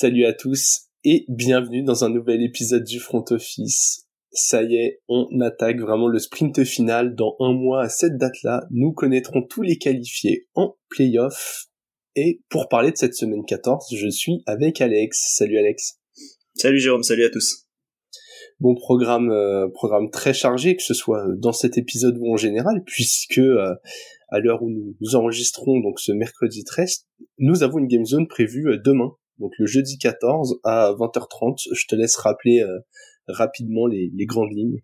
Salut à tous et bienvenue dans un nouvel épisode du Front Office. Ça y est, on attaque vraiment le sprint final. Dans un mois à cette date-là, nous connaîtrons tous les qualifiés en playoff. Et pour parler de cette semaine 14, je suis avec Alex. Salut Alex. Salut Jérôme, salut à tous. Bon programme, euh, programme très chargé, que ce soit dans cet épisode ou en général, puisque euh, à l'heure où nous, enregistrons, donc ce mercredi 13, nous avons une game zone prévue euh, demain, donc le jeudi 14 à 20h30. Je te laisse rappeler rapidement les, les grandes lignes.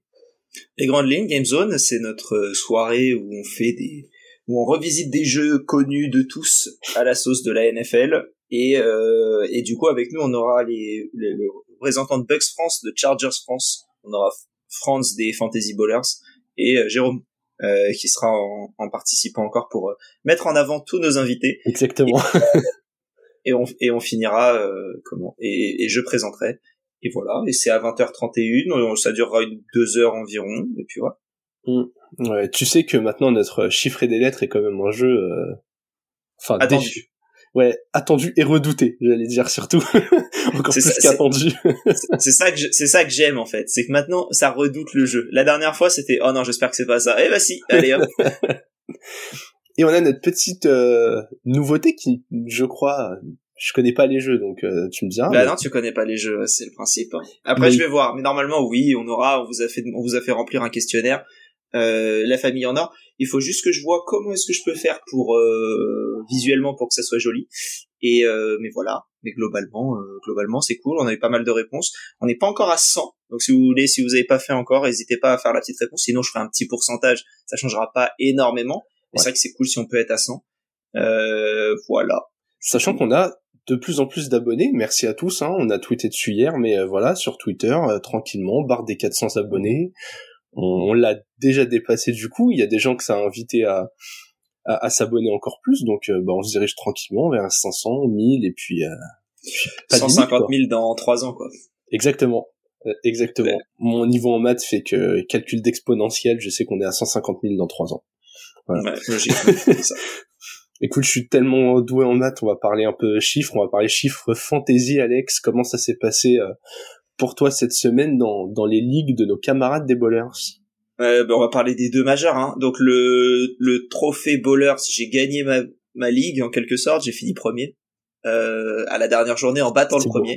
Les grandes lignes, Game Zone, c'est notre soirée où on fait des, où on revisite des jeux connus de tous à la sauce de la NFL. Et, euh, et du coup, avec nous, on aura les, les, le représentant de Bucks France, de Chargers France. On aura France des Fantasy Bowlers et euh, Jérôme euh, qui sera en, en, participant encore pour euh, mettre en avant tous nos invités. Exactement. Et, on, et on finira euh, comment et, et je présenterai. Et voilà. Et c'est à 20h31. Ça durera une deux heures environ. Et puis voilà. Mmh. Ouais, tu sais que maintenant notre chiffré des lettres est quand même un jeu. Euh... Enfin, attendu ouais, attendu et redouté, j'allais dire surtout. Encore plus qu'attendu. c'est ça que c'est ça que j'aime en fait, c'est que maintenant ça redoute le jeu. La dernière fois c'était oh non j'espère que c'est pas ça. Eh bah si, allez hop. et on a notre petite euh, nouveauté qui, je crois, je connais pas les jeux donc euh, tu me diras. Bah non tu connais pas les jeux, c'est le principe. Hein. Après je vais voir, mais normalement oui, on aura, on vous a fait, on vous a fait remplir un questionnaire. Euh, la famille en or. Il faut juste que je vois comment est-ce que je peux faire pour euh, visuellement pour que ça soit joli. Et euh, mais voilà. Mais globalement, euh, globalement c'est cool. On a eu pas mal de réponses. On n'est pas encore à 100. Donc si vous voulez, si vous n'avez pas fait encore, n'hésitez pas à faire la petite réponse. Sinon, je ferai un petit pourcentage. Ça changera pas énormément. C'est vrai que c'est cool si on peut être à 100. voilà. Sachant qu'on a de plus en plus d'abonnés. Merci à tous. Hein. On a tweeté dessus hier, mais voilà, sur Twitter, tranquillement, barre des 400 abonnés on, l'a déjà dépassé du coup. Il y a des gens que ça a invité à, à, s'abonner encore plus, donc euh, bah, on se dirige tranquillement vers 500, 1000 et puis, euh, 150 000 dans 3 ans quoi. Exactement. Euh, exactement. Mon niveau en maths fait que calcul d'exponentiel, je sais qu'on est à 150 000 dans 3 ans. Voilà. Ouais, logique, ça. Écoute, je suis tellement doué en maths, on va parler un peu chiffres, on va parler chiffres fantasy, Alex. Comment ça s'est passé euh, pour toi cette semaine dans, dans les ligues de nos camarades des bowlers? Euh, ben on va parler des deux majeurs. Hein. Donc le, le trophée bowlers, j'ai gagné ma, ma ligue en quelque sorte, j'ai fini premier euh, à la dernière journée en battant le premier.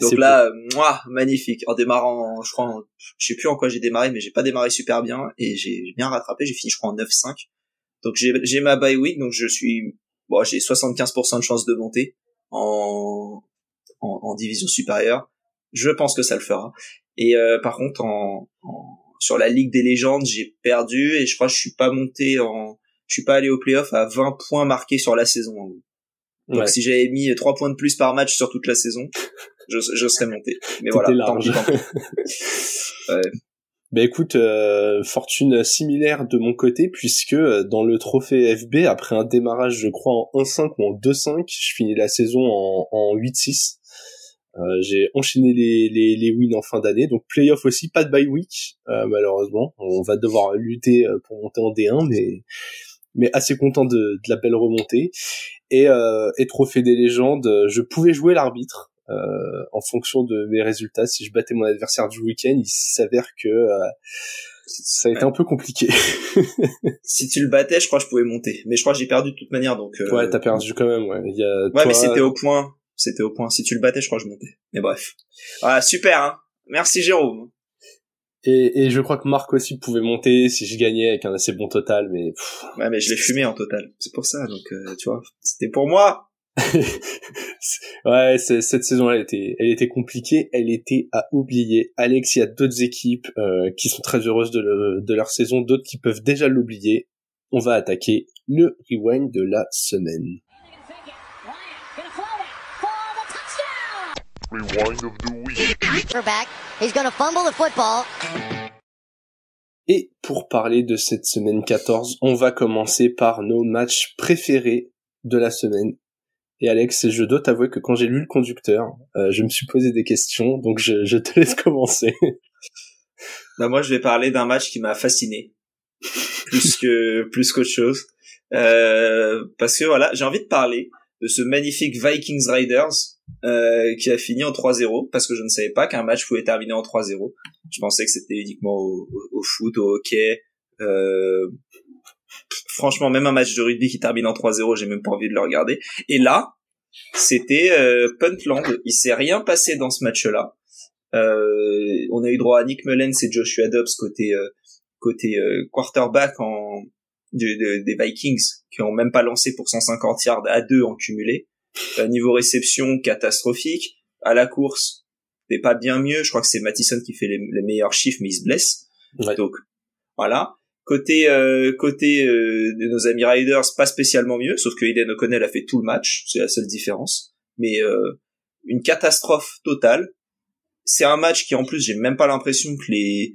Donc là, moi, magnifique. En démarrant, je crois, je sais plus en quoi j'ai démarré, mais j'ai pas démarré super bien et j'ai bien rattrapé. J'ai fini, je crois, en 9-5. Donc j'ai j'ai ma bye week, donc je suis, bon, j'ai 75% de chance de monter en, en, en division supérieure. Je pense que ça le fera. Et euh, par contre, en, sur la Ligue des légendes, j'ai perdu et je crois que je suis pas monté en, je suis pas allé au playoff à 20 points marqués sur la saison. Donc si j'avais mis 3 points de plus par match sur toute la saison, je, je serais monté. Mais voilà, ouais. Ben écoute, euh, fortune similaire de mon côté puisque euh, dans le trophée FB, après un démarrage je crois en 1-5 ou en 2-5, je finis la saison en, en 8-6. Euh, j'ai enchaîné les, les, les, wins en fin d'année, donc playoff aussi, pas de bye week euh, malheureusement. On va devoir lutter euh, pour monter en D1, mais mais assez content de, de la belle remontée. Et, euh, et trophée des légendes, je pouvais jouer l'arbitre euh, en fonction de mes résultats. Si je battais mon adversaire du week-end, il s'avère que ça a été un peu compliqué. si tu le battais, je crois que je pouvais monter. Mais je crois que j'ai perdu de toute manière, donc. Euh... Ouais, t'as perdu quand même. Ouais, Il y a, ouais mais c'était au point c'était au point. Si tu le battais, je crois que je montais. Mais bref. Voilà, super, hein. Merci Jérôme. Et, et je crois que Marc aussi pouvait monter si je gagnais avec un assez bon total, mais... ouais, mais je l'ai fumé en total. C'est pour ça, donc euh, tu vois. C'était pour moi ouais, cette saison elle était, elle était compliquée, elle était à oublier. Alex, il y a d'autres équipes euh, qui sont très heureuses de, de leur saison, d'autres qui peuvent déjà l'oublier. On va attaquer le rewind de la semaine. Et pour parler de cette semaine 14, on va commencer par nos matchs préférés de la semaine. Et Alex, je dois t'avouer que quand j'ai lu le conducteur, euh, je me suis posé des questions, donc je, te laisse commencer. bah moi, je vais parler d'un match qui m'a fasciné, plus que plus qu'autre chose, euh, parce que voilà, j'ai envie de parler de ce magnifique Vikings Riders euh, qui a fini en 3-0 parce que je ne savais pas qu'un match pouvait terminer en 3-0. Je pensais que c'était uniquement au, foot, au hockey. Euh, franchement, même un match de rugby qui termine en 3-0, j'ai même pas envie de le regarder. Et là, c'était euh, Puntland. Il s'est rien passé dans ce match-là. Euh, on a eu droit à Nick Mullens et Joshua Dobbs côté euh, côté euh, quarterback en des Vikings qui ont même pas lancé pour 150 yards à deux en cumulé. niveau réception catastrophique. À la course, c'est pas bien mieux. Je crois que c'est Mattison qui fait les, meilleurs chiffres, mais il se blesse. Donc voilà. Côté euh, côté euh, de nos amis Riders, pas spécialement mieux, sauf que Eden O'Connell a fait tout le match, c'est la seule différence. Mais euh, une catastrophe totale. C'est un match qui en plus j'ai même pas l'impression que les,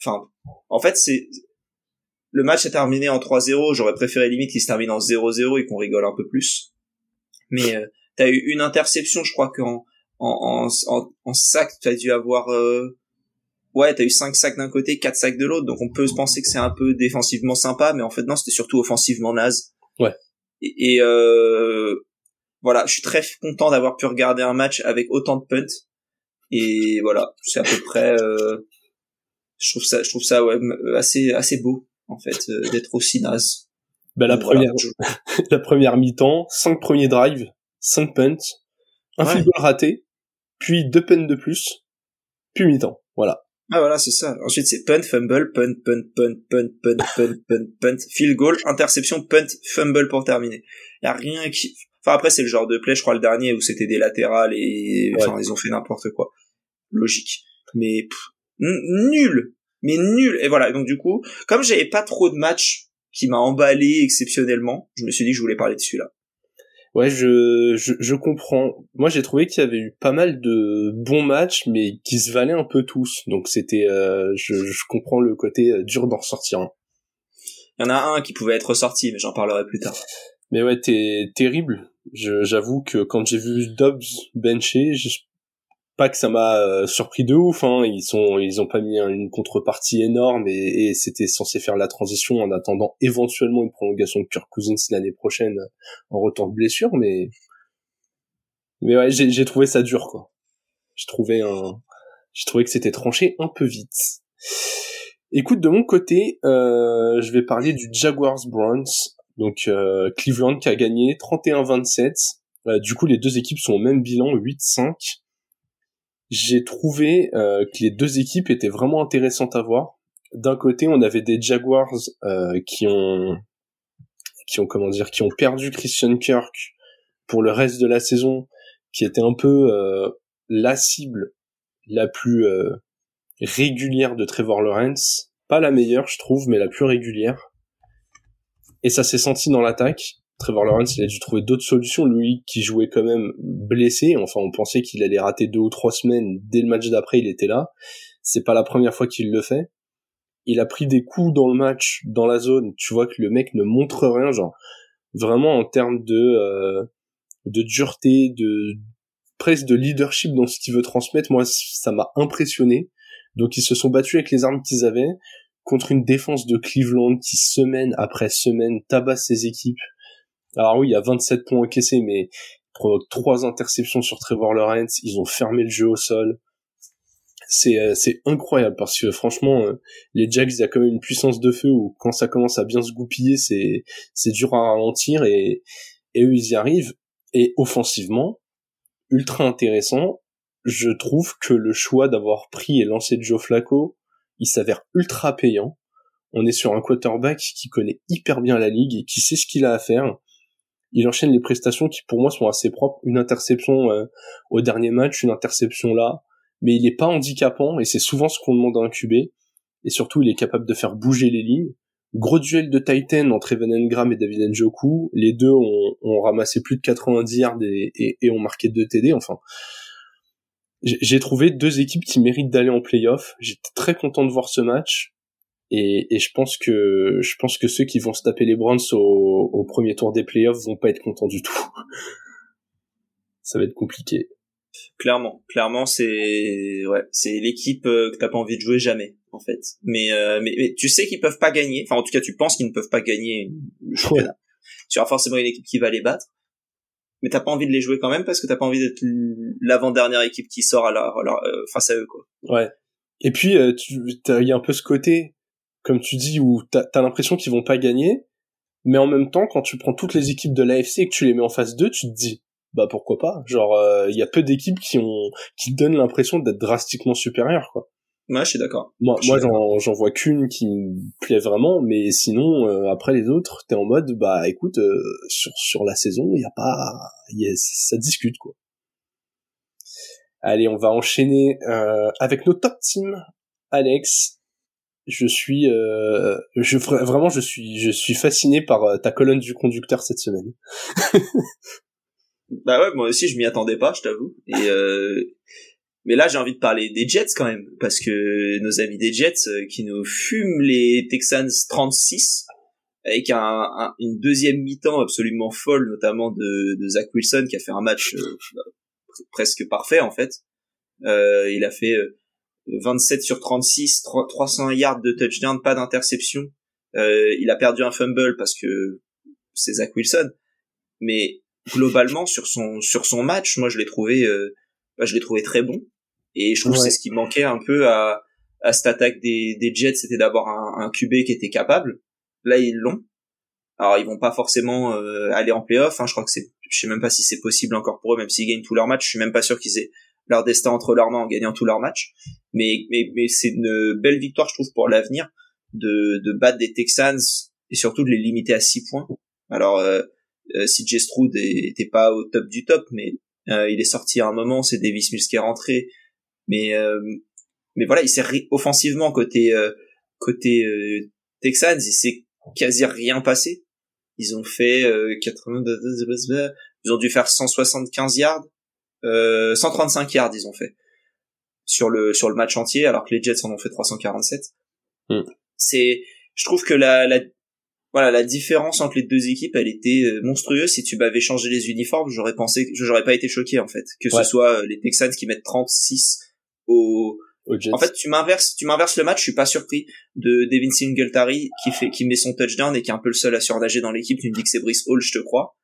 enfin, en fait c'est le match est terminé en 3-0. J'aurais préféré limite qu'il se termine en 0-0 et qu'on rigole un peu plus. Mais euh, t'as eu une interception, je crois qu'en en, en, en, sac, tu as dû avoir ouais, t'as eu cinq sacs d'un côté, quatre sacs de l'autre, donc on peut se penser que c'est un peu défensivement sympa, mais en fait non, c'était surtout offensivement naze. Ouais. Et, euh, voilà, je suis très content d'avoir pu regarder un match avec autant de punts. Et voilà, c'est à peu près. Euh, je trouve ça, je trouve ça ouais, assez assez beau en fait euh, d'être aussi naze. Ben, la première, la première mi-temps, cinq premiers drives, cinq punts, un ouais. raté, puis deux punts de plus, puis mi-temps. Voilà. Ah voilà, c'est ça. Ensuite, c'est punt, fumble, punt, punt, punt, punt, punt, punt, punt, punt, field goal, interception, punt, fumble pour terminer. Y a rien qui... Enfin, après, c'est le genre de play, je crois, le dernier, où c'était des latérales et... Enfin, ils ont fait n'importe quoi. Logique. Mais... nul Mais nul Et voilà, donc du coup, comme j'avais pas trop de matchs qui m'a emballé exceptionnellement, je me suis dit que je voulais parler de celui-là. Ouais, je, je, je comprends. Moi, j'ai trouvé qu'il y avait eu pas mal de bons matchs, mais qui se valaient un peu tous. Donc, c'était, euh, je, je comprends le côté euh, dur d'en ressortir. Il y en a un qui pouvait être sorti, mais j'en parlerai plus tard. Mais ouais, t'es terrible. J'avoue que quand j'ai vu Dobbs bencher, je, pas que ça m'a euh, surpris de ouf hein. ils sont ont pas mis une contrepartie énorme et, c'était censé faire la transition en attendant éventuellement une prolongation de Kirk Cousins l'année prochaine en retour de blessure mais mais ouais j'ai trouvé ça dur quoi. J'ai trouvé que c'était tranché un peu vite. Écoute de mon côté euh, je vais parler du Jaguars Browns. Donc euh, Cleveland qui a gagné 31-27 euh, du coup les deux équipes sont au même bilan 8-5 j'ai trouvé euh, que les deux équipes étaient vraiment intéressantes à voir. D'un côté, on avait des Jaguars euh, qui ont qui ont comment dire qui ont perdu Christian Kirk pour le reste de la saison, qui était un peu euh, la cible la plus euh, régulière de Trevor Lawrence, pas la meilleure je trouve, mais la plus régulière. Et ça s'est senti dans l'attaque. Trevor Lawrence, il a dû trouver d'autres solutions. Lui, qui jouait quand même blessé, enfin, on pensait qu'il allait rater deux ou trois semaines. Dès le match d'après, il était là. C'est pas la première fois qu'il le fait. Il a pris des coups dans le match, dans la zone. Tu vois que le mec ne montre rien, genre vraiment en termes de euh, de dureté, de presque de leadership dans ce qu'il veut transmettre. Moi, ça m'a impressionné. Donc, ils se sont battus avec les armes qu'ils avaient contre une défense de Cleveland qui semaine après semaine tabasse ses équipes alors oui, il y a 27 points encaissés, mais trois interceptions sur Trevor Lawrence, ils ont fermé le jeu au sol. C'est euh, incroyable parce que franchement euh, les Jacks il y a quand même une puissance de feu où quand ça commence à bien se goupiller c'est c'est dur à ralentir et et eux ils y arrivent. Et offensivement ultra intéressant je trouve que le choix d'avoir pris et lancé Joe Flacco il s'avère ultra payant. On est sur un quarterback qui connaît hyper bien la ligue et qui sait ce qu'il a à faire il enchaîne les prestations qui pour moi sont assez propres. Une interception euh, au dernier match, une interception là, mais il est pas handicapant et c'est souvent ce qu'on demande à un QB. Et surtout, il est capable de faire bouger les lignes. Gros duel de Titan entre Evan Engram et David Njoku. Les deux ont, ramassé plus de 90 yards et, et, ont marqué deux TD. Enfin, j'ai trouvé deux équipes qui méritent d'aller en playoff. J'étais très content de voir ce match. Et, et, je pense que je pense que ceux qui vont se taper les Browns au, au premier tour des playoffs vont pas être contents du tout. Ça va être compliqué. Clairement, clairement, c'est ouais, c'est l'équipe euh, que t'as pas envie de jouer jamais, en fait. Mais, euh, mais, mais tu sais qu'ils peuvent pas gagner. Enfin, en tout cas, tu penses qu'ils ne peuvent pas gagner le championnat. Tu auras forcément une équipe qui va les battre. mais t'as pas envie de les jouer quand même parce que t'as pas envie d'être l'avant-dernière équipe qui sort à euh, face à eux, quoi. Ouais. Et puis, il y a un peu ce côté, comme tu dis, où t'as as, l'impression qu'ils vont pas gagner, mais en même temps, quand tu prends toutes les équipes de l'AFC et que tu les mets en face d'eux, tu te dis, bah pourquoi pas? Genre, il y a peu d'équipes qui ont qui donnent l'impression d'être drastiquement supérieures, quoi. Ouais, je suis d'accord. Moi, moi, j'en vois qu'une qui me plaît vraiment, mais sinon, euh, après les autres, t'es en mode, bah, écoute, euh, sur sur la saison, il y a pas, y a, ça discute quoi. Allez, on va enchaîner euh, avec nos top teams. Alex, je suis, je vraiment, je suis, je suis fasciné par ta colonne du conducteur cette semaine. bah ouais, moi aussi, je m'y attendais pas, je t'avoue. Et mais là, j'ai envie de parler des Jets quand même, parce que nos amis des Jets euh, qui nous fument les Texans 36 avec un, une deuxième mi-temps absolument folle, notamment de, de Zach Wilson qui a fait un match euh, presque parfait en fait. Euh, il a fait 27 euh, sur 36, 300 yards de touchdown, pas d'interception. Euh, il a perdu un fumble parce que c'est Zach Wilson, mais globalement sur son sur son match, moi je l'ai trouvé, bah, je l'ai trouvé très bon. Et je trouve que c'est ce qui manquait un peu à, à cette attaque des, des Jets, c'était d'avoir un, un QB qui était capable. Là, ils l'ont. Alors, ils vont pas forcément euh, aller en playoff. Hein. Je crois que c'est, je sais même pas si c'est possible encore pour eux, même s'ils gagnent tous leurs matchs. Je suis même pas sûr qu'ils aient leur destin entre leurs mains en gagnant tous leurs matchs. Mais, mais, mais c'est une belle victoire, je trouve, pour l'avenir de, de battre des Texans et surtout de les limiter à 6 points. Alors, euh, euh, si J. Stroud était pas au top du top, mais euh, il est sorti à un moment, c'est Davis Mills qui est rentré, mais euh, mais voilà, il s'est offensivement côté euh, côté euh, Texans, il s'est quasi rien passé. Ils ont fait 80 ils ont dû faire 175 yards, 135 yards ils ont fait sur le sur le match entier alors que les Jets en ont fait 347. Mm. C'est je trouve que la, la voilà la différence entre les deux équipes elle était monstrueuse si tu m'avais changé les uniformes j'aurais pensé j'aurais pas été choqué en fait que ce soit les Texans qui mettent 36 au, en fait, tu m'inverses, tu m'inverses le match. Je suis pas surpris de Devin Singletary qui fait, qui met son touchdown et qui est un peu le seul à surnager dans l'équipe. Tu me dis que c'est Brice Hall, je te crois.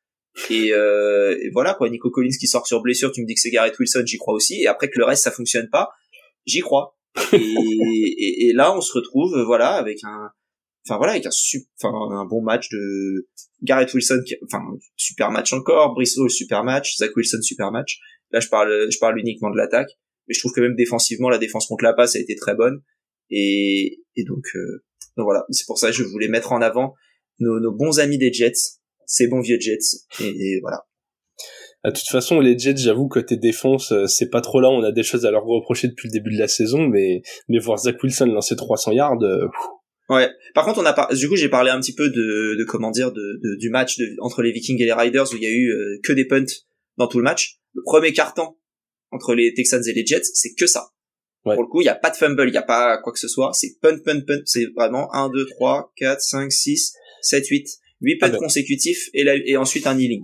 Et, euh, voilà quoi. Nico Collins qui sort sur blessure, tu me dis que c'est Garrett Wilson, j'y crois aussi. Et après que le reste ça fonctionne pas, j'y crois. Et, et, là, on se retrouve, voilà, avec un, enfin voilà, avec un enfin un bon match de Garrett Wilson, enfin super match encore, Brice Hall super match, Zach Wilson super match. Là, je parle, je parle uniquement de l'attaque mais je trouve que même défensivement la défense contre la passe a été très bonne et, et donc, euh, donc voilà c'est pour ça que je voulais mettre en avant nos, nos bons amis des Jets ces bons vieux Jets et, voilà de toute façon, les Jets, j'avoue, côté défense, euh, c'est pas trop là. On a des choses à leur reprocher depuis le début de la saison, mais mais voir Zach Wilson lancer 300 yards. Euh, ouais. Par contre, on a par... du coup, j'ai parlé un petit peu de, de comment dire, de, du match entre les Vikings et les Riders où il y a eu que des punts dans tout le match. Le premier carton, entre les Texans et les Jets, c'est que ça. Pour le coup, il n'y a pas de fumble, il n'y a pas quoi que ce soit. C'est punt, punt, punt. C'est vraiment 1, 2, 3, 4, 5, 6, 7, 8. 8 punts consécutifs et, et ensuite un kneeling.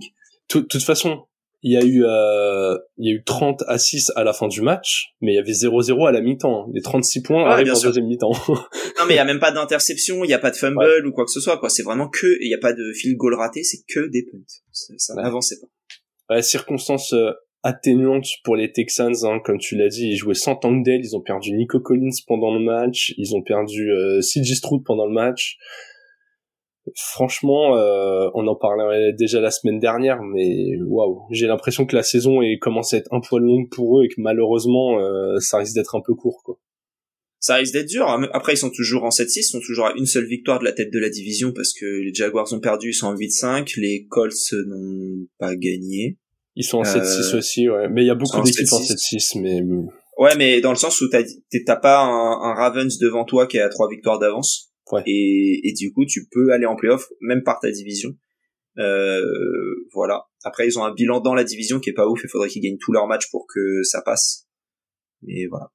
De toute façon, il y a eu euh, il y a eu 30 à 6 à la fin du match, mais il y avait 0-0 à la mi-temps. Les 36 points ouais, arrivent en deuxième mi-temps. non mais il y a même pas d'interception, il y a pas de fumble ou quoi que ce soit quoi, c'est vraiment que il y a pas de field goal raté, c'est que des punts. Ça n'avançait pas. Ouais, circonstance euh, atténuante pour les Texans, hein, comme tu l'as dit, ils jouaient sans Tangdale, ils ont perdu Nico Collins pendant le match, ils ont perdu euh, CJ Stroud pendant le match. Franchement, euh, on en parlait déjà la semaine dernière, mais waouh, j'ai l'impression que la saison est commencé à être un poil longue pour eux et que malheureusement, euh, ça risque d'être un peu court, quoi. Ça risque d'être dur. Après, ils sont toujours en 7-6, ils sont toujours à une seule victoire de la tête de la division parce que les Jaguars ont perdu, ils sont en 8-5, les Colts n'ont pas gagné. Ils sont en 7-6 euh, aussi, ouais. Mais il y a beaucoup d'équipes en 7-6, mais... Ouais, mais dans le sens où t'as pas un, Ravens devant toi qui est à trois victoires d'avance. Ouais. Et, et du coup, tu peux aller en playoff, même par ta division. Euh, voilà. Après, ils ont un bilan dans la division qui est pas ouf. Il faudrait qu'ils gagnent tous leurs matchs pour que ça passe. Mais voilà.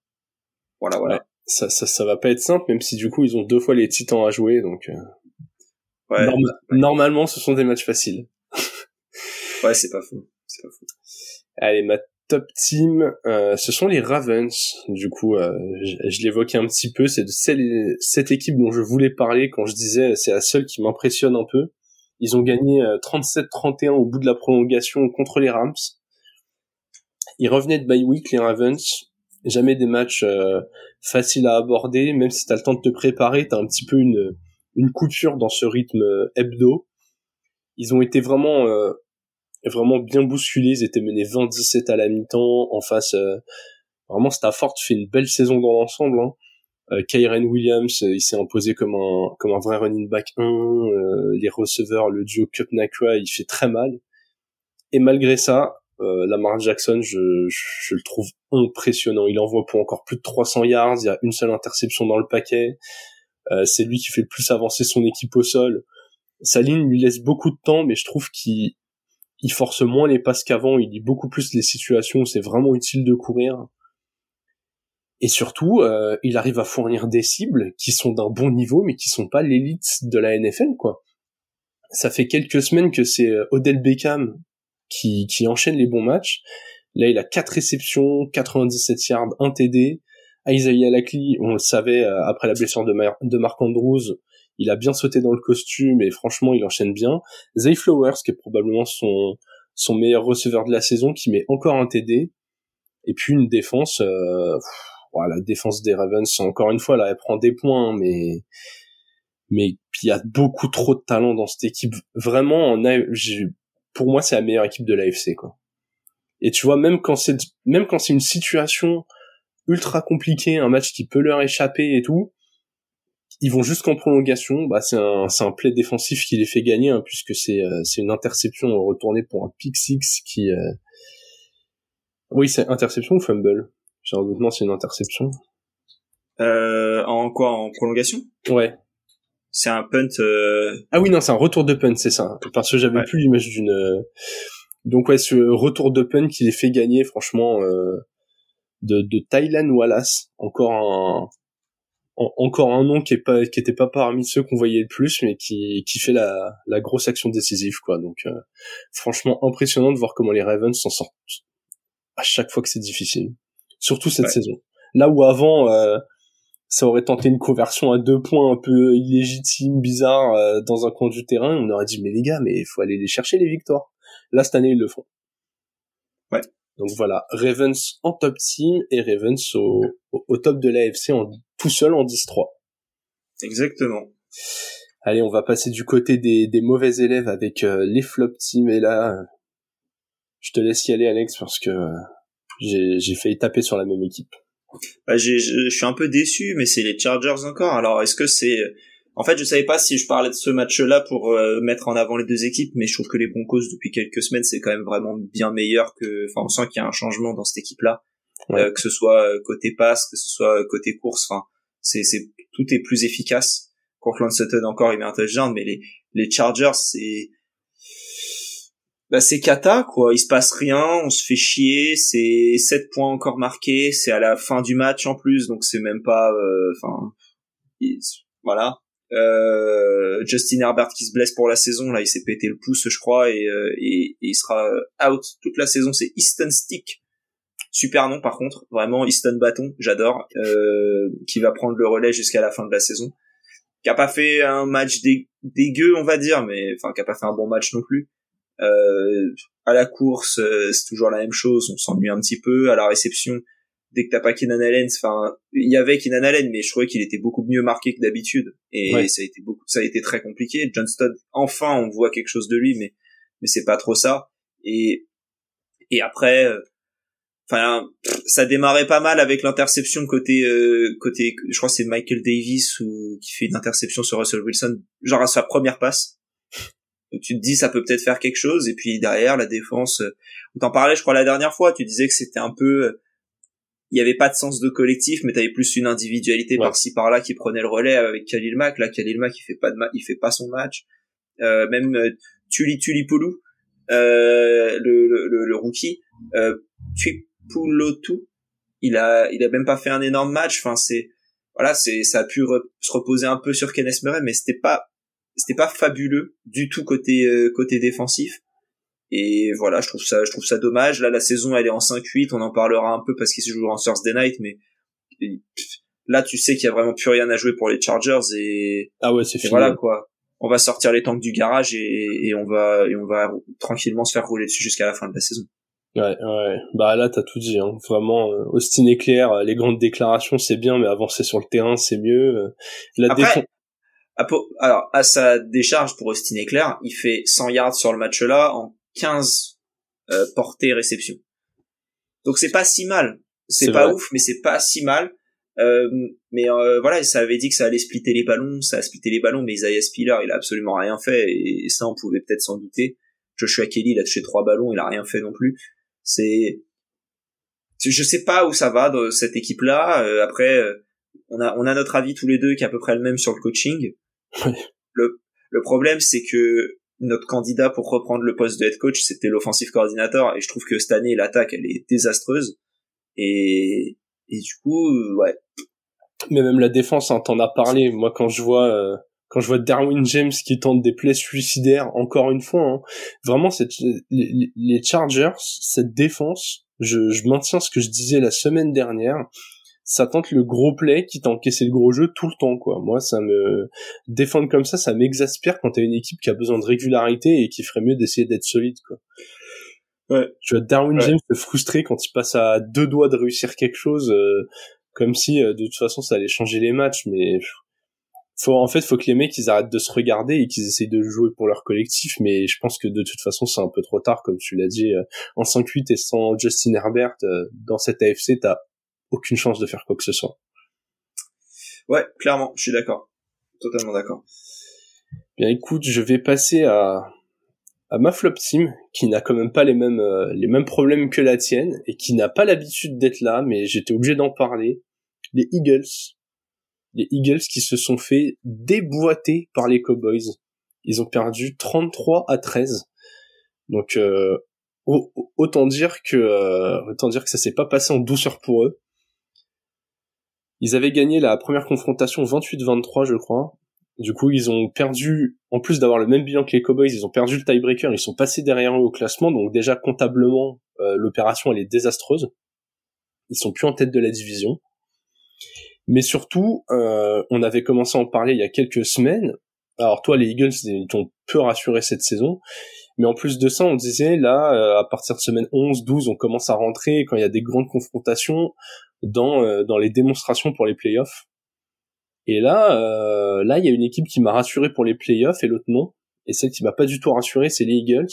Voilà, voilà. Ça, ça, ça va pas être simple, même si du coup, ils ont deux fois les Titans à jouer, donc... Euh... Ouais. Normalement, ce sont des matchs faciles. ouais, c'est pas faux. Allez, ma top team, euh, ce sont les Ravens. Du coup, euh, je, l'évoquais un petit peu. C'est de cette équipe dont je voulais parler quand je disais c'est la seule qui m'impressionne un peu. Ils ont gagné 37-31 au bout de la prolongation contre les Rams. Ils revenaient de bye week les Ravens. Jamais des matchs faciles à aborder, même si t'as le temps de te préparer, t'as un petit peu une une coupure dans ce rythme hebdo. Ils ont été vraiment vraiment bien bousculés. Ils étaient menés 20-17 à la mi-temps. En face, euh, vraiment Stafford fait une belle saison dans l'ensemble. Hein. Euh, Kyren Williams, euh, il s'est imposé comme un comme un vrai running back 1. Euh, les receveurs, le duo Cup Nakua, il fait très mal. Et malgré ça, euh, Lamar Jackson, je, je, le trouve impressionnant. Il envoie pour encore plus de 300 yards. Il y a une seule interception dans le paquet. Euh, c'est lui qui fait le plus avancer son équipe au sol. Sa ligne lui laisse beaucoup de temps, mais je trouve qu'il il force moins les passes qu'avant, il lit beaucoup plus les situations où c'est vraiment utile de courir. Et surtout, euh, il arrive à fournir des cibles qui sont d'un bon niveau, mais qui sont pas l'élite de la NFL, quoi. Ça fait quelques semaines que c'est euh, Odell Beckham qui, qui enchaîne les bons matchs. Là, il a 4 réceptions, 97 yards, 1 TD. Isaiah Lackley, on le savait euh, après la blessure de, de Mark Andrews, il a bien sauté dans le costume et franchement, il enchaîne bien. Zay Flowers, qui est probablement son, son meilleur receveur de la saison, qui met encore un TD. Et puis une défense, euh, voilà, la défense des Ravens, encore une fois, là, elle prend des points, mais mais il y a beaucoup trop de talent dans cette équipe. Vraiment, on a, pour moi, c'est la meilleure équipe de l'AFC, quoi. Et tu vois, même quand c'est même quand c'est une situation ultra compliquée, un match qui peut leur échapper et tout, ils vont jusqu'en prolongation. Bah, c'est un, c'est un play défensif qui les fait gagner, hein, puisque c'est, euh, c'est une interception retournée pour un pick six qui. Euh... Oui, c'est interception ou fumble? J'ai un doute, non, c'est une interception. Euh, en quoi? En prolongation? Ouais. C'est un punt. Euh... Ah oui, non, c'est un retour de punt, c'est ça. Parce que j'avais plus l'image d'une. Euh, donc ouais, ce retour de punt qui les fait gagner, franchement, euh, de, de Thailand Wallace, encore un, encore un nom qui est pas qui était pas parmi ceux qu'on voyait le plus mais qui qui fait la la grosse action décisive quoi. Donc euh, franchement impressionnant de voir comment les Ravens s'en sortent à chaque fois que c'est difficile surtout cette saison. Là où avant euh, ça aurait tenté une conversion à deux points un peu illégitime bizarre euh, dans un coin du terrain on aurait dit mais les gars mais il faut aller les chercher les victoires. Là cette année ils le font. Ouais. Donc voilà, Ravens en top team et Ravens au, au, top de l'AFC en tout seul en 10-3. Exactement. Allez, on va passer du côté des, des mauvais élèves avec euh, les flop teams et là, je te laisse y aller Alex parce que euh, j'ai failli taper sur la même équipe. Bah, je suis un peu déçu, mais c'est les Chargers encore. Alors, est-ce que c'est en fait, je savais pas si je parlais de ce match-là pour euh, mettre en avant les deux équipes, mais je trouve que les Broncos depuis quelques semaines c'est quand même vraiment bien meilleur que. Enfin, on sent qu'il y a un changement dans cette équipe-là, euh, que ce soit euh, côté passe, que ce soit côté course. Enfin, c'est tout est plus efficace. Courtland Sutton encore il met un touchdown, mais les les Chargers c'est bah c'est cata quoi, il se passe rien, on se fait chier, c'est 7 points encore marqués, c'est à la fin du match en plus, donc c'est même pas enfin voilà. Euh, Justin Herbert qui se blesse pour la saison, là il s'est pété le pouce je crois et, euh, et, il sera out toute la saison. C'est Easton Stick, super nom par contre, vraiment Easton Bâton, j'adore, euh, qui va prendre le relais jusqu'à la fin de la saison. Qui a pas fait un match dégueu on va dire, mais enfin qui a pas fait un bon match non plus. Euh, à la course c'est toujours la même chose, on s'ennuie un petit peu. À la réception dès que t'as pas Keenan Allen, enfin, il y avait Keenan Allen, mais je trouvais qu'il était beaucoup mieux marqué que d'habitude. Et ça a été beaucoup, ça a été très compliqué. Johnston, enfin, on voit quelque chose de lui, mais, mais c'est pas trop ça. Et, et après, euh, enfin, ça démarrait pas mal avec l'interception côté, euh, côté, je crois c'est Michael Davis ou qui fait une interception sur Russell Wilson, genre à sa première passe. Donc tu te dis ça peut peut-être faire quelque chose et puis derrière la défense euh, on t'en parlait je crois la dernière fois tu disais que c'était un peu il y avait pas de sens de collectif mais t'avais plus une individualité par-ci par-là qui prenait le relais avec Khalil Mack. Là Khalil Mack il fait pas de il fait pas son match. Euh, même euh, Tuli Tulipoulou euh, le, le, le, rookie euh, Tuipulotu il a il a même pas fait un énorme match enfin c'est voilà c'est ça a pu se reposer un peu sur Kenneth Murray mais c'était pas c'était pas fabuleux du tout côté euh, côté défensif et voilà, je trouve ça, je trouve ça dommage. Là, la saison, elle est en 5-8. On en parlera un peu parce qu'il se joue en Thursday Night, mais là, tu sais qu'il y a vraiment plus rien à jouer pour les Chargers et ah ouais, c'est Voilà quoi. on va sortir les tanks du garage et, et on va et on va tranquillement se faire rouler dessus jusqu'à la fin de la saison. Ouais, ouais. Bah là, t'as tout dit. Hein. Vraiment, euh, Austin est clair. Euh, les grandes déclarations, c'est bien, mais avancer sur le terrain, c'est mieux. Euh, la Après, alors à sa décharge pour Austin Eclair, il fait 100 yards sur le match-là en 15 euh, portées réceptions. Donc c'est pas si mal. C'est pas ouf, mais c'est pas si mal. Euh, mais euh, voilà, ça avait dit que ça allait splitter les ballons, ça a splitté les ballons, mais Isaiah Spiller, il a absolument rien fait, et ça, on pouvait peut-être s'en douter. Joshua Kelly, il a touché trois ballons, il a rien fait non plus. C'est, je sais pas où ça va dans cette équipe-là. Euh, après, euh, on a on a notre avis tous les deux qui est à peu près le même sur le coaching. le le problème, c'est que notre candidat pour reprendre le poste de head coach, c'était l'offensive coordinateur, et je trouve que cette année, l'attaque, elle est désastreuse. Et et du coup, euh, ouais. Mais même la défense, hein, t'en as parlé. Moi, quand je vois quand je vois Darwin James qui tente des plays suicidaires, encore une fois, hein, vraiment, cette, les, Chargers, cette défense, je, je maintiens ce que je disais la semaine dernière, ça tente le gros play qui t'encaissait le gros jeu tout le temps, quoi. Moi, ça me défendre comme ça, ça m'exaspère quand t'as une équipe qui a besoin de régularité et qui ferait mieux d'essayer d'être solide, quoi. Ouais. Tu vois Darwin James se frustrer quand il passe à deux doigts de réussir quelque chose, euh, comme si euh, de toute façon ça allait changer les matchs, mais faut en fait faut que les mecs ils arrêtent de se regarder et qu'ils essayent de jouer pour leur collectif mais je pense que de toute façon c'est un peu trop tard comme tu l'as dit euh, en 5-8 et sans Justin Herbert euh, dans cette AFC t'as aucune chance de faire quoi que ce soit. Ouais clairement je suis d'accord. Totalement d'accord. Bien écoute je vais passer à à ma flop team qui n'a quand même pas les mêmes euh, les mêmes problèmes que la tienne et qui n'a pas l'habitude d'être là mais j'étais obligé d'en parler. Les Eagles les Eagles qui se sont fait déboîter par les Cowboys. Ils ont perdu 33 à 13. Donc euh, autant dire que euh, autant dire que ça s'est pas passé en douceur pour eux. Ils avaient gagné la première confrontation 28-23 je crois. Du coup, ils ont perdu, en plus d'avoir le même bilan que les Cowboys, ils ont perdu le tiebreaker, ils sont passés derrière eux au classement, donc déjà comptablement, euh, l'opération elle est désastreuse. Ils sont plus en tête de la division. Mais surtout, euh, on avait commencé à en parler il y a quelques semaines. Alors toi, les Eagles, ils t'ont peu rassuré cette saison. Mais en plus de ça, on disait là, euh, à partir de semaine 11, 12, on commence à rentrer quand il y a des grandes confrontations dans euh, dans les démonstrations pour les playoffs. Et là, euh, là, il y a une équipe qui m'a rassuré pour les playoffs et l'autre non. Et celle qui m'a pas du tout rassuré, c'est les Eagles.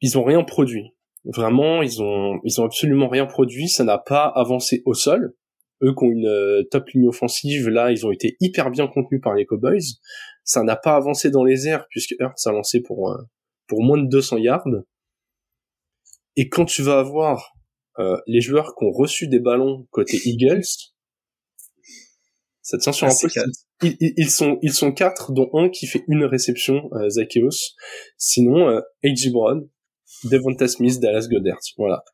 Ils ont rien produit. Vraiment, ils ont ils ont absolument rien produit. Ça n'a pas avancé au sol eux qui ont une euh, top ligne offensive, là, ils ont été hyper bien contenus par les Cowboys. Ça n'a pas avancé dans les airs puisque Hurts a lancé pour euh, pour moins de 200 yards. Et quand tu vas avoir euh, les joueurs qui ont reçu des ballons côté Eagles, ça tient sur un peu. Ils, ils, sont ils sont quatre, dont un qui fait une réception, euh, Zacchaeus. Sinon, euh, A.J. Brown, Devonta Smith, Dallas Goddard. Voilà.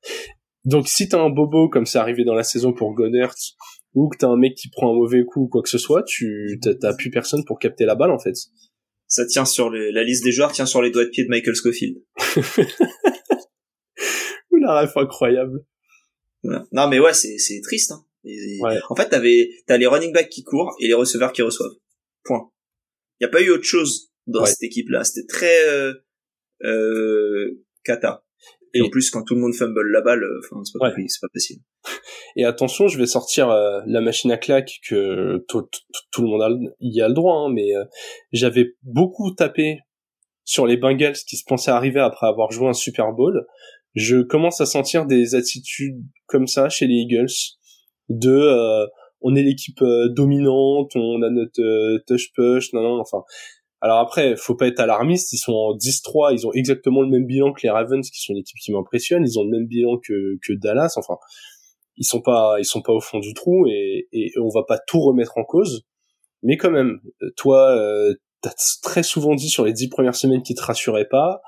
Donc si t'as un bobo comme c'est arrivé dans la saison pour Goddard ou que t'as un mec qui prend un mauvais coup ou quoi que ce soit, tu t'as plus personne pour capter la balle en fait. Ça tient sur la liste des joueurs tient sur les doigts de pied de Michael Scofield. Ou la ref incroyable. Non mais ouais c'est c'est triste. Hein. En fait t'avais t'as les running backs qui courent et les receveurs qui reçoivent. Point. Il y a pas eu autre chose dans cette équipe là. C'était très euh, euh, kata. Et, en plus, quand tout le monde fumble la balle, euh, enfin, c'est pas, c'est pas possible. Et attention, je vais sortir euh, la machine à claque que tout, tout, le monde a, y a le droit, hein, mais euh, j'avais beaucoup tapé sur les Bengals qui se pensaient arriver après avoir joué un Super Bowl. Je commence à sentir des attitudes comme ça chez les Eagles, de on est l'équipe dominante, on a notre touch push, non non, enfin alors après, faut pas être alarmiste, ils sont en 10-3, ils ont exactement le même bilan que les Ravens, qui sont une équipe qui m'impressionne, ils ont le même bilan que, que Dallas, enfin, ils sont pas, ils sont pas au fond du trou et, et on va pas tout remettre en cause. Mais quand même, toi, euh, t'as très souvent dit sur les dix premières semaines qu'ils te rassuraient pas.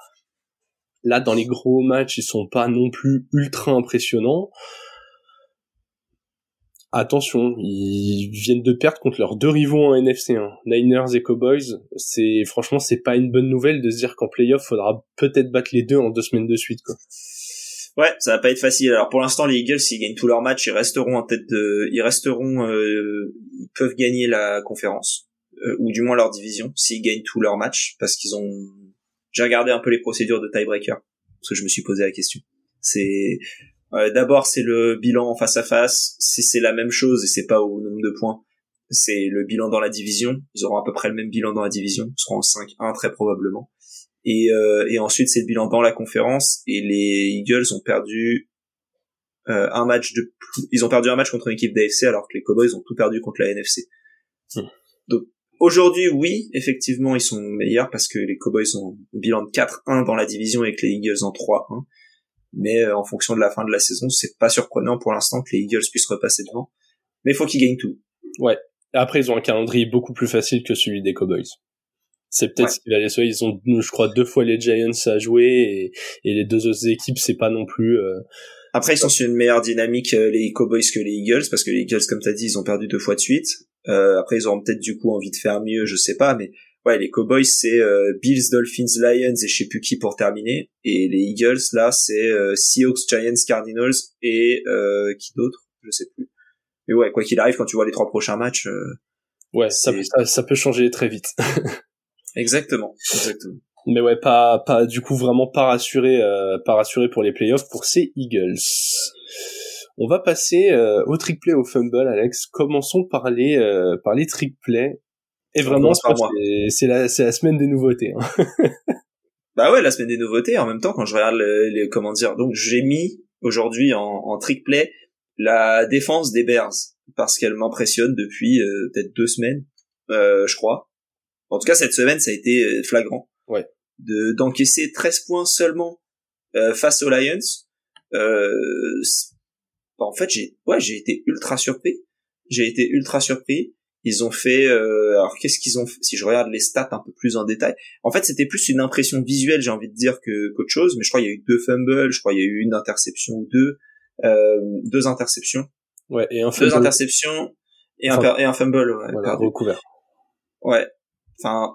Là, dans les gros matchs, ils sont pas non plus ultra impressionnants attention, ils viennent de perdre contre leurs deux rivaux en NFC 1, Niners et Cowboys. C'est franchement c'est pas une bonne nouvelle de se dire qu'en playoff faudra peut-être battre les deux en deux semaines de suite quoi. Ouais, ça va pas être facile. Alors pour l'instant les Eagles s'ils gagnent tous leurs matchs, ils resteront en tête de ils resteront euh, ils peuvent gagner la conférence. euh, ou du moins leur division, s'ils gagnent tous leurs matchs, parce qu'ils ont. J'ai regardé un peu les procédures de tiebreaker, parce que je me suis posé la question. C'est euh, d'abord c'est le bilan face à face. Si c'est la même chose et c'est pas au nombre de points, c'est le bilan dans la division. Ils auront à peu près le même bilan dans la division. Ils seront en 5-1 très probablement. Et, euh, et ensuite c'est le bilan dans la conférence. Et les Eagles ont perdu euh, un match de ils ont perdu un match contre une équipe d'AFC alors que les Cowboys ont tout perdu contre la NFC. Hmm. Donc aujourd'hui oui effectivement ils sont meilleurs parce que les Cowboys ont un bilan de 4-1 dans la division et que les Eagles en 3-1 mais euh, en fonction de la fin de la saison, c'est pas surprenant pour l'instant que les Eagles puissent repasser devant. Mais il faut qu'ils gagnent tout. Ouais. Après, ils ont un calendrier beaucoup plus facile que celui des Cowboys. C'est peut-être ce qui va les sauver. Ils ont, je crois, deux fois les Giants à jouer et, et les deux autres équipes, c'est pas non plus. Euh... Après, ils sont sur une meilleure dynamique euh, les Cowboys que les Eagles parce que les Eagles, comme t'as dit, ils ont perdu deux fois de suite. Euh, après, ils auront peut-être du coup envie de faire mieux, je sais pas, mais ouais, les Cowboys c'est euh, Bills, Dolphins, Lions et je sais plus qui pour terminer. Et les Eagles là c'est euh, Seahawks, Giants, Cardinals et euh, qui d'autre? Je sais plus. Mais ouais, quoi qu'il arrive, quand tu vois les trois prochains matchs. ouais, ça, ça, peut changer très vite. exactement, exactement. Mais ouais, pas, pas du coup vraiment pas rassuré, pas rassuré pour les playoffs pour ces Eagles. On va passer au trick play au fumble, Alex. Commençons par les par les trick play. Et vraiment, c'est la, la semaine des nouveautés. Hein. bah ouais, la semaine des nouveautés. En même temps, quand je regarde les, comment dire, donc j'ai mis aujourd'hui en, en trick play la défense des Bears parce qu'elle m'impressionne depuis euh, peut-être deux semaines, euh, je crois. En tout cas, cette semaine, ça a été euh, flagrant. Ouais. De d'encaisser 13 points seulement euh, face aux Lions. Euh, bah, en fait, j'ai ouais, j'ai été ultra surpris. J'ai été ultra surpris. Ils ont fait, euh, alors qu'est-ce qu'ils ont fait Si je regarde les stats un peu plus en détail, en fait c'était plus une impression visuelle, j'ai envie de dire que qu'autre chose. Mais je crois qu'il y a eu deux fumbles, je crois qu'il y a eu une interception ou deux, euh, deux interceptions. Ouais, et un fumble. Deux interceptions et un, et un fumble. Ouais, voilà, recouvert. Ouais. Enfin,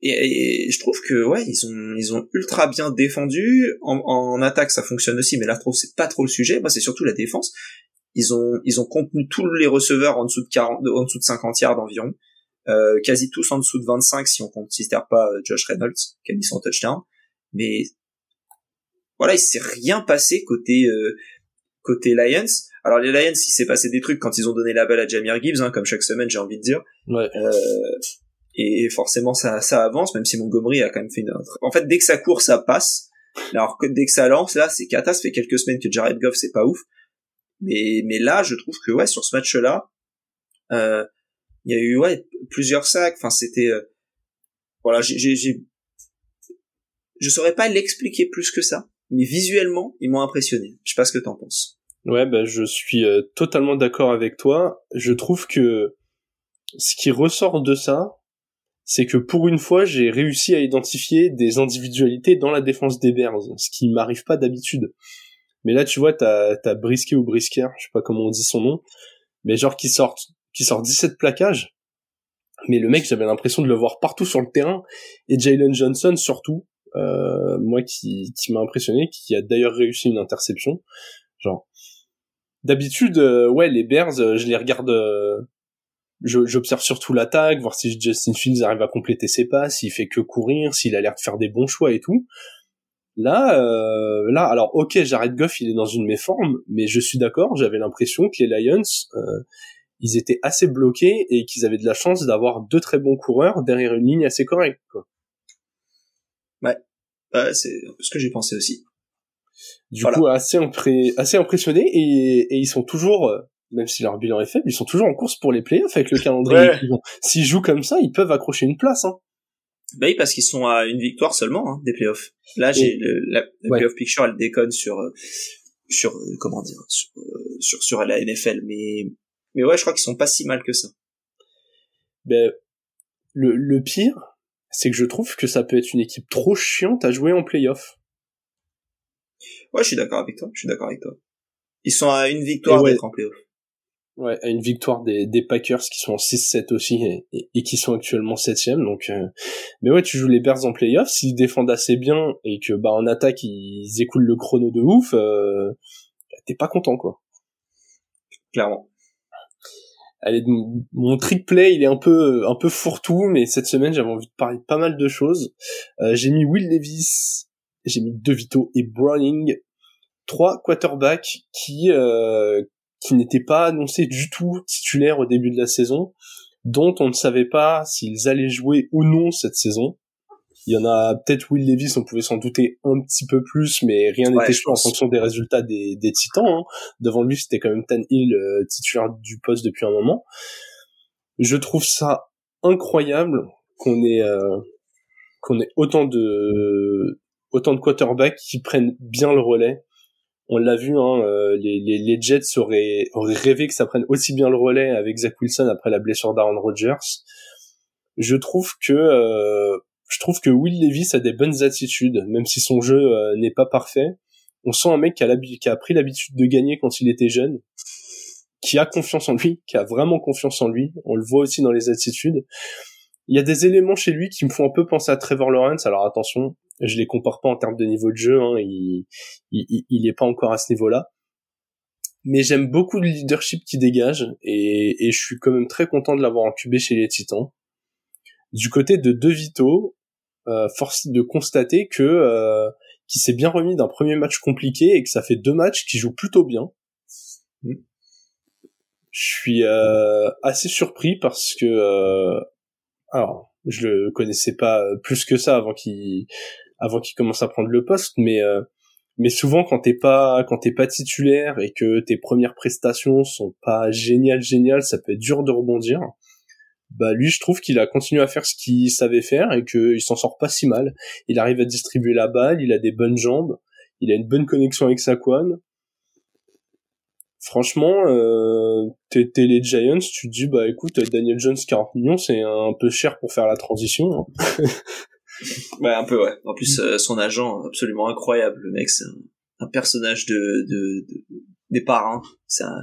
et, je trouve que ouais, ils ont ils ont ultra bien défendu. En, en attaque, ça fonctionne aussi, mais là, je trouve c'est pas trop le sujet. Moi, c'est surtout la défense ils ont ils ont contenu tous les receveurs en dessous de 40 en dessous de 50 yards environ euh, quasi tous en dessous de 25 si on considère pas euh, Josh Reynolds qui a mis son touchdown. Mais voilà il s'est rien passé côté euh, côté Lions. Alors les Lions il s'est passé des trucs quand ils ont donné la balle à Jamir Gibbs hein, comme chaque semaine j'ai envie de dire. Ouais. euh, et forcément ça ça avance même si Montgomery a quand même fait une en fait dès que ça court ça passe alors que dès que ça lance là c'est cata ça fait quelques semaines que Jared Goff c'est pas ouf mais, mais là, je trouve que ouais, sur ce match-là, euh, il y a eu ouais plusieurs sacs. Enfin, c'était euh, voilà, j'ai, j'ai, je saurais pas l'expliquer plus que ça, mais visuellement, ils m'ont impressionné. Je sais pas ce que t'en penses. Ouais, bah, je suis euh, totalement d'accord avec toi. Je trouve que ce qui ressort de ça, c'est que pour une fois, j'ai réussi à identifier des individualités dans la défense des Bears, ce qui m'arrive pas d'habitude. Mais là, tu vois, t'as, t'as ou Brisker, je sais pas comment on dit son nom, mais genre qui sort, qui sort 17 plaquages. Mais le mec, j'avais l'impression de le voir partout sur le terrain. Et Jalen Johnson, surtout, euh, moi qui, qui m'a impressionné, qui a d'ailleurs réussi une interception. Genre, d'habitude, euh, ouais, les Bears, euh, je les regarde, euh, j'observe surtout l'attaque, voir si Justin Fields arrive à compléter ses pas, s'il fait que courir, s'il a l'air de faire des bons choix et tout. Là, euh, là, alors ok, Jared Goff, il est dans une méforme, mais je suis d'accord. J'avais l'impression que les Lions, euh, ils étaient assez bloqués et qu'ils avaient de la chance d'avoir deux très bons coureurs derrière une ligne assez correcte. Quoi. Ouais, c'est ce que j'ai pensé aussi. Du coup, assez, assez impressionné et, et ils sont toujours, euh, même si leur bilan est faible, ils sont toujours en course pour les playoffs avec le calendrier. S'ils jouent comme ça, ils peuvent accrocher une place. Hein. Bah oui, parce qu'ils sont à une victoire seulement hein, des playoffs. Là, j'ai le, la, playoff picture, elle déconne sur euh, sur euh, comment dire euh, sur, sur, la NFL, mais mais ouais, je crois qu'ils sont pas si mal que ça. Ben le le pire, c'est que je trouve que ça peut être une équipe trop chiante à jouer en playoff. Ouais, je suis d'accord avec toi. Je suis d'accord avec toi. Ils sont à une victoire d'être en playoff. Ouais, à une victoire des, des Packers qui sont en 6-7 aussi et, et, qui sont actuellement 7 Donc, euh... mais ouais, tu joues les Bears en playoff, s'ils défendent assez bien et que bah en attaque ils écoulent le chrono de ouf, euh... t'es pas content quoi. Clairement. Allez, mon trick play, il est un peu un peu fourre-tout, mais cette semaine j'avais envie de parler de pas mal de choses. Euh, j'ai mis Will Levis, j'ai mis DeVito et Browning, trois quarterbacks qui euh, qui n'étaient pas annoncés du tout titulaires au début de la saison, dont on ne savait pas s'ils allaient jouer ou non cette saison. Il y en a peut-être Will Levis, on pouvait s'en douter un petit peu plus, mais rien n'était sûr en fonction des résultats des, des Titans. Hein. Devant lui, c'était quand même Tan Hill euh, titulaire du poste depuis un moment. Je trouve ça incroyable qu'on ait euh, qu'on ait autant de autant de quarterbacks qui prennent bien le relais. On l'a vu, hein, euh, les, les, les, Jets auraient, auraient rêvé que ça prenne aussi bien le relais avec Zach Wilson après la blessure d'Aaron Rodgers. Je trouve que je trouve que Will Levis a des bonnes attitudes, même si son jeu euh, n'est pas parfait. On sent un mec qui a, qui a pris l'habitude de gagner quand il était jeune, qui a confiance en lui, qui a vraiment confiance en lui. On le voit aussi dans les attitudes. Il y a des éléments chez lui qui me font un peu penser à Trevor Lawrence. Alors attention, je les compare pas en termes de niveau de jeu. Hein, il, il, il est pas encore à ce niveau-là. Mais j'aime beaucoup le leadership qui dégage et, et je suis quand même très content de l'avoir incubé chez les Titans. Du côté de De Vito, euh, force de constater que euh, qui s'est bien remis d'un premier match compliqué et que ça fait deux matchs qui joue plutôt bien. Mm. Je suis euh, assez surpris parce que euh, alors je le connaissais pas plus que ça avant qu'il avant qu'il commence à prendre le poste, mais mais souvent quand t'es pas quand t'es pas titulaire et que tes premières prestations sont pas géniales géniales, ça peut être dur de rebondir bah lui je trouve qu'il a continué à faire ce qu'il savait faire et qu'il s'en sort pas si mal. Il arrive à distribuer la balle, il a des bonnes jambes, il a une bonne connexion avec Saquon. Franchement, euh, t'es, les Giants, tu te dis bah écoute Daniel Jones 40 millions c'est un peu cher pour faire la transition. Hein. ouais un peu ouais. En plus euh, son agent absolument incroyable, le mec c'est un, personnage de, de, de des parents. C'est un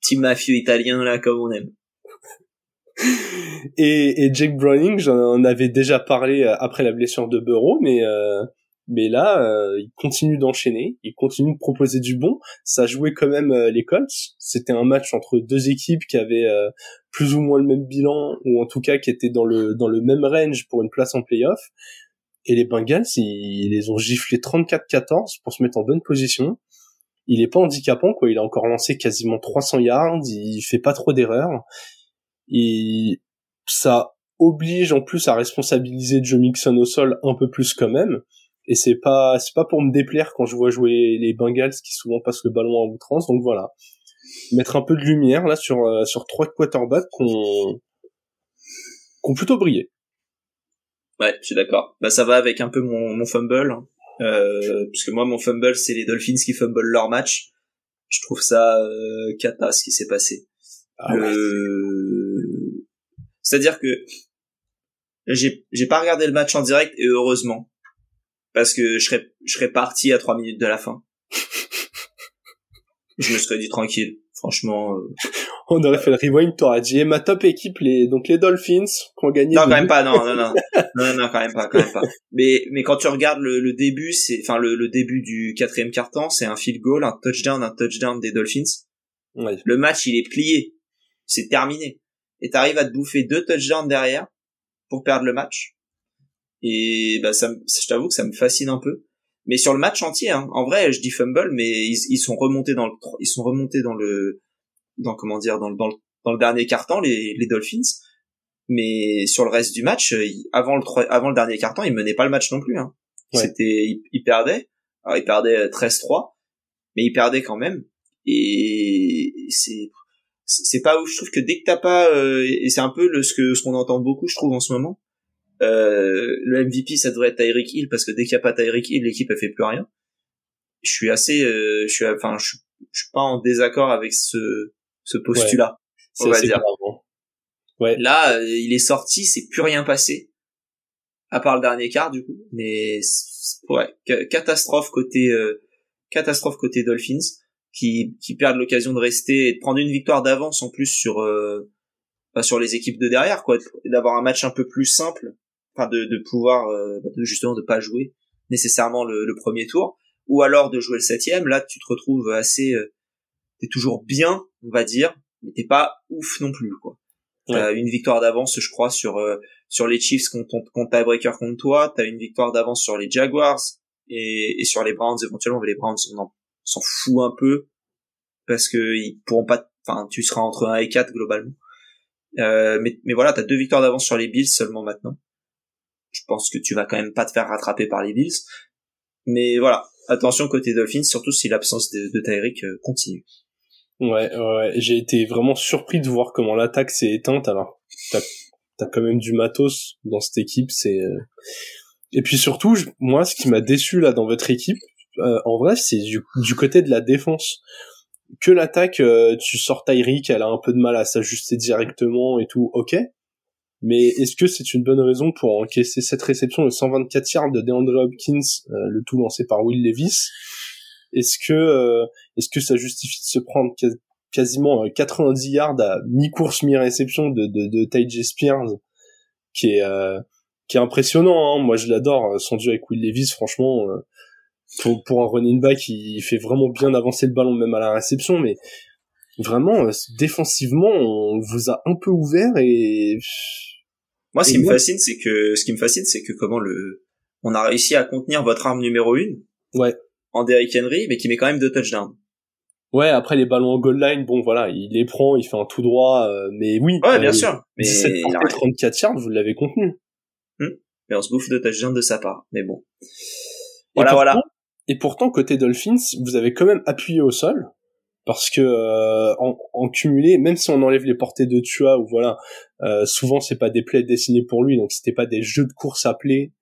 petit mafieux italien là comme on aime et, et Jake Browning, j'en avais déjà parlé euh, après la blessure de Burrow, mais euh, mais là, euh, il continue d'enchaîner, il continue de proposer du bon. Ça jouait quand même les Colts. C'était un match entre deux équipes qui avaient plus ou moins le même bilan, ou en tout cas qui étaient dans le dans le même range pour une place en playoff. Et les Bengals, ils, les ont giflés 34-14 pour se mettre en bonne position. Il est pas handicapant, quoi. Il a encore lancé quasiment 300 yards. Il fait pas trop d'erreurs et ça oblige en plus à responsabiliser Joe Mixon au sol un peu plus quand même. Et c'est pas c'est pas pour me déplaire quand je vois jouer les Bengals qui souvent passent le ballon en outrance. Donc voilà, mettre un peu de lumière là sur euh, sur trois quarterbacks qu'on qu'on plutôt brillé. Ouais, je suis d'accord. Bah ça va avec un peu mon, mon fumble, hein. euh, parce que moi mon fumble c'est les Dolphins qui fumble leur match. Je trouve ça euh, cata ce qui s'est passé. Ah c'est-à-dire que j'ai j'ai pas regardé le match en direct et heureusement parce que je serais je serais parti à trois minutes de la fin. je me serais dit tranquille. Franchement, euh, on aurait fait le rewind, t'aurais dit eh, ma top équipe les donc les Dolphins qui ont gagné. Non quand même pas, non non non non non quand même pas quand même pas. Mais mais quand tu regardes le, le début, c'est enfin le, le début du quatrième quart temps, c'est un field goal, un touchdown, un touchdown des Dolphins. Ouais. Le match il est plié, c'est terminé et t'arrives à te bouffer deux touchdowns derrière pour perdre le match. Et bah ça, je t'avoue que ça me fascine un peu. Mais sur le match entier, hein, en vrai, je dis fumble, mais ils, ils, sont remontés dans le, ils sont remontés dans le, dans comment dire, dans le, dans le, dans le dernier carton, les, les Dolphins. Mais sur le reste du match, avant le, avant le dernier carton, ils menaient pas le match non plus. Hein. C'était, ils, perdaient. Alors ils perdaient 13-3, mais ils perdaient quand même. Et c'est, c'est pas où je trouve que dès que t'as pas euh, et c'est un peu le, ce que ce qu'on entend beaucoup je trouve en ce moment euh, le MVP ça devrait être Tyreek Hill parce que dès qu'il y a pas Tyreek Hill l'équipe elle fait plus rien. Je suis assez euh, je suis enfin je, suis pas en désaccord avec ce ce postulat on va dire. ouais. là euh, il est sorti c'est plus rien passé à part le dernier quart du coup mais ouais catastrophe côté euh, catastrophe côté Dolphins qui, qui perdent l'occasion de rester et de prendre une victoire d'avance en plus sur euh, sur les équipes de derrière quoi d'avoir un match un peu plus simple enfin de, de pouvoir euh, bah, de, justement de pas jouer nécessairement le, le, premier tour ou alors de jouer le septième là tu te retrouves assez euh, t'es toujours bien on va dire mais t'es pas ouf non plus quoi. T'as une victoire d'avance, je crois, sur euh, sur les Chiefs contre contre tiebreaker contre toi. T'as une victoire d'avance sur les Jaguars et, et sur les Browns éventuellement. Mais les Browns, on s'en fout un peu parce que ils pourront pas. Enfin, tu seras entre 1 et 4 globalement. Euh, mais mais voilà, t'as deux victoires d'avance sur les Bills seulement maintenant. Je pense que tu vas quand même pas te faire rattraper par les Bills. Mais voilà, attention côté Dolphins, surtout si l'absence de, de euh, continue. Ouais, ouais, j'ai été vraiment surpris de voir comment l'attaque s'est éteinte. Alors, t'as as quand même du matos dans cette équipe, c'est. Euh, et puis surtout, moi, ce qui m'a déçu là dans votre équipe, euh, en vrai, c'est du, côté de la défense. Que l'attaque, tu sors Tyreek, elle a un peu de mal à s'ajuster directement et tout, ok. Mais est-ce que c'est une bonne raison pour encaisser cette réception de 124 yards de DeAndre Hopkins, le tout lancé par Will Levis? Est-ce que euh, est-ce que ça justifie de se prendre quasiment 90 euh, yards à mi-course mi-réception de de, de Spears? Qui est euh, qui est impressionnant hein. moi je l'adore son duo avec Will Levis franchement pour pour un running back il fait vraiment bien avancer le ballon même à la réception. Mais vraiment défensivement on vous a un peu ouvert et moi ce qui me fascine c'est que ce qui me fascine c'est que comment le on a réussi à contenir votre arme numéro une ouais en Derrick Henry, mais qui met quand même deux touchdowns. Ouais, après les ballons en goal line, bon voilà, il les prend, il fait un tout droit, euh, mais oui. Ouais, bien sûr. Mais 17 34 yards, vous l'avez contenu. Hmm. Mais on se bouffe de touchdowns de sa part, mais bon. Voilà, voilà. Et pourtant, côté Dolphins, vous avez quand même appuyé au sol, parce que euh, en, en, cumulé, même si on enlève les portées de Tua, ou voilà, euh, souvent c'est pas des plays dessinés pour lui, donc c'était pas des jeux de course appelés,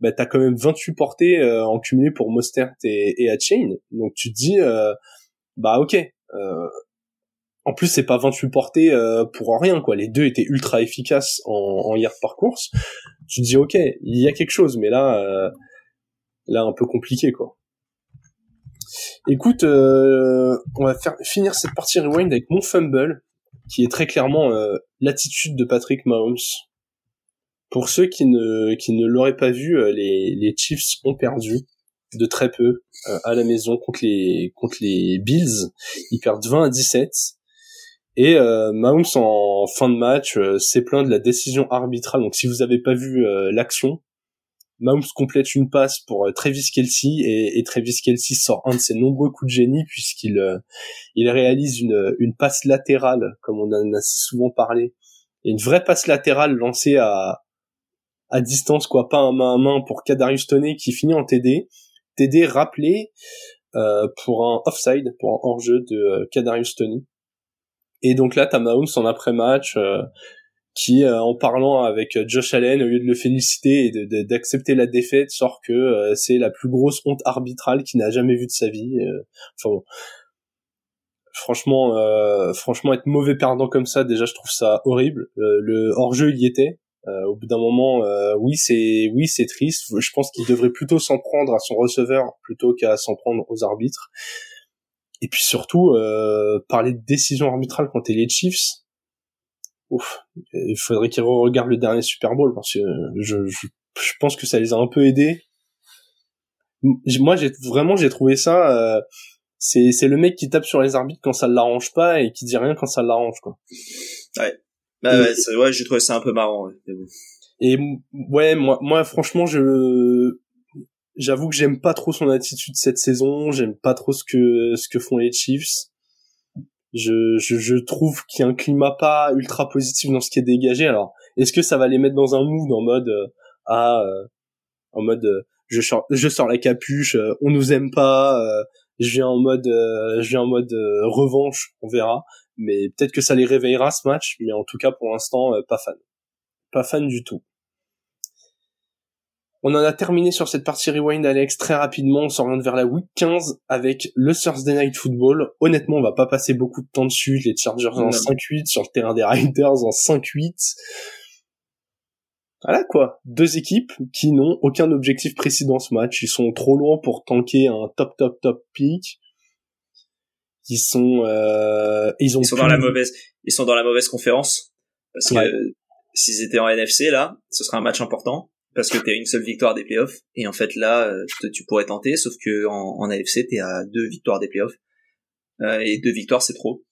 bah t'as quand même 28 portées euh, en cumulé pour Mostert et, et. Donc tu te dis euh, bah ok. Euh, en plus c'est pas 28 portées euh, pour rien quoi. Les deux étaient ultra efficaces en, en yard par course. Tu te dis ok, il y a quelque chose, mais là là un peu compliqué quoi. Écoute, on va faire finir cette partie rewind avec mon fumble, qui est très clairement l'attitude de Patrick Mahomes pour ceux qui ne, l'auraient pas vu, euh, les, Chiefs ont perdu de très peu euh, à la maison contre les, Bills. Ils perdent 20 à 17. Et euh, Mahomes en fin de match euh, s'est plaint de la décision arbitrale. Donc si vous n'avez pas vu l'action, Mahomes complète une passe pour Travis Kelsey et, et, Travis Kelsey sort un de ses nombreux coups de génie puisqu'il il réalise une, une passe latérale, comme on en a souvent parlé, et une vraie passe latérale lancée à, à distance, quoi, pas un main à main pour Kadarius Toney qui finit en TD. TD rappelé euh, pour un offside, pour un hors-jeu de euh, Kadarius Toney. Et donc là, t'as Mahomes en après-match euh, qui, euh, en parlant avec Josh Allen, au lieu de le féliciter et d'accepter la défaite, sort que c'est la plus grosse honte arbitrale qu'il n'a jamais vue de sa vie. enfin bon. Franchement, franchement, être mauvais perdant comme ça, déjà, je trouve ça horrible. le hors-jeu y était, euh, au bout d'un moment, euh, oui, c'est oui, c'est triste. Je pense qu'il devrait plutôt s'en prendre à son receveur plutôt qu'à s'en prendre aux arbitres. Et puis surtout, euh, parler de décision arbitrale quand t'es les Chiefs, ouf, il faudrait qu'ils re-regardent le dernier Super Bowl parce que je, je, je, pense que ça les a un peu aidés. Moi, j'ai vraiment j'ai trouvé ça. Euh, c'est c'est le mec qui tape sur les arbitres quand ça l'arrange pas et qui dit rien quand ça l'arrange quoi. Ouais. Bah ouais, ouais j'ai trouvé ça un peu marrant. Et ouais, moi, moi, franchement, je, j'avoue que j'aime pas trop son attitude cette saison. J'aime pas trop ce que ce que font les Chiefs. Je, je, je trouve qu'il y a un climat pas ultra positif dans ce qui est dégagé. Alors, est-ce que ça va les mettre dans un mood en mode euh, ah, euh, en mode euh, je sors, je sors la capuche, on nous aime pas, je viens en mode, je viens en mode revanche, on verra mais peut-être que ça les réveillera ce match, mais en tout cas pour l'instant euh, pas fan. Pas fan du tout. On en a terminé sur cette partie rewind Alex très rapidement, on s'oriente vers la week 15 avec le Thursday Night Football. Honnêtement, on va pas passer beaucoup de temps dessus, les Chargers en 5-8 sur le terrain des Riders en 5-8. Voilà quoi, deux équipes qui n'ont aucun objectif précis dans ce match, ils sont trop loin pour tanker un top top top pick. Qui sont euh, ils ont ils sont dans la mauvaise ils sont dans la mauvaise conférence. Parce que s'ils étaient en NFC là ce serait un match important parce que t'es une seule victoire des playoffs et en fait là euh, tu pourrais tenter sauf que en, en AFC t'es à deux victoires des playoffs euh, et deux victoires c'est trop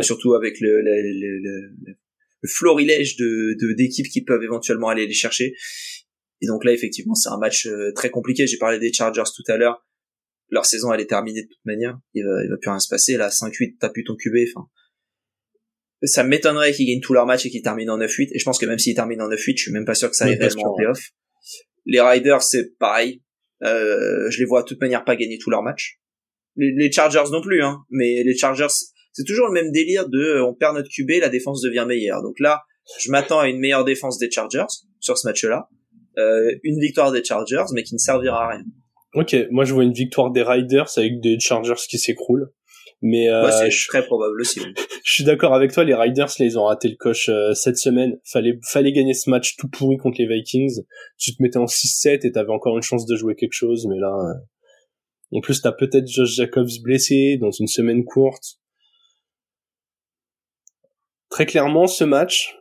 surtout avec le, le, le, le florilège de d'équipes qui peuvent éventuellement aller les chercher. Et donc là, effectivement, c'est un match très compliqué. J'ai parlé des Chargers tout à l'heure. Leur saison, elle est terminée de toute manière. Il va, il va plus rien se passer. Là, 5-8, t'as plus ton QB. Enfin, ça m'étonnerait qu'ils gagnent tous leurs matchs et qu'ils terminent en 9-8. Et je pense que même s'ils terminent en 9-8, je suis même pas sûr que ça aille réellement en playoff. Les Riders, c'est pareil. Euh, je les vois de toute manière pas gagner tous leurs matchs. Les, Chargers non plus, hein. Mais les Chargers, c'est toujours le même délire de euh, on perd notre QB, la défense devient meilleure. Donc là, je m'attends à une meilleure défense des Chargers sur ce match-là. Euh, une victoire des Chargers, mais qui ne servira à rien. Ok, moi je vois une victoire des Riders avec des Chargers qui s'écroulent. Mais euh, c'est très probable aussi. je suis d'accord avec toi, les Riders, là, ils ont raté le coche euh, cette semaine. Fallait, fallait gagner ce match tout pourri contre les Vikings. Tu te mettais en 6-7 et t'avais encore une chance de jouer quelque chose, mais là, euh... en plus t'as peut-être Josh Jacobs blessé dans une semaine courte. Très clairement, ce match,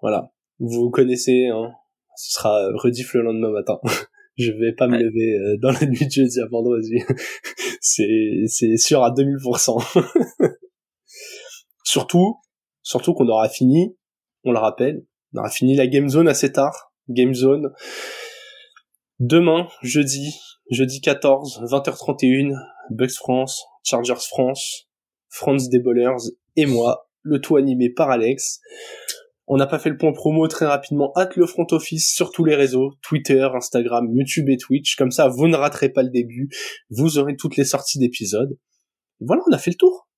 voilà, vous connaissez, hein, ce sera rediff le lendemain matin. je vais pas me lever euh, dans la nuit de jeudi à vendredi. c'est c'est sûr à 2000%. surtout surtout qu'on aura fini, on le rappelle, on aura fini la game zone assez tard, game zone demain jeudi jeudi 14 20h31 Bucks France, Chargers France, France des et moi, le tout animé par Alex. On n'a pas fait le point promo très rapidement. Hâte le front office sur tous les réseaux, Twitter, Instagram, YouTube et Twitch. Comme ça, vous ne raterez pas le début. Vous aurez toutes les sorties d'épisodes. Voilà, on a fait le tour.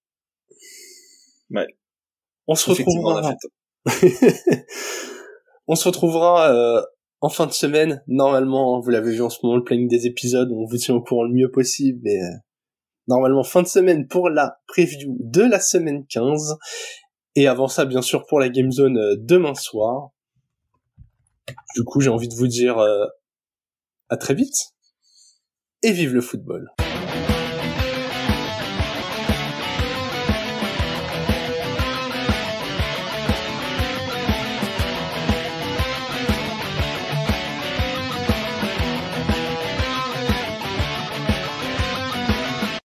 Ouais. On se retrouvera. on se retrouvera euh, en fin de semaine. Normalement, vous l'avez vu en ce moment, le planning des épisodes. On vous tient au courant le mieux possible. Mais euh, normalement, fin de semaine pour la preview de la semaine 15. Et avant ça, bien sûr, pour la Game Zone euh, demain soir. Du coup, j'ai envie de vous dire euh, à très vite et vive le football.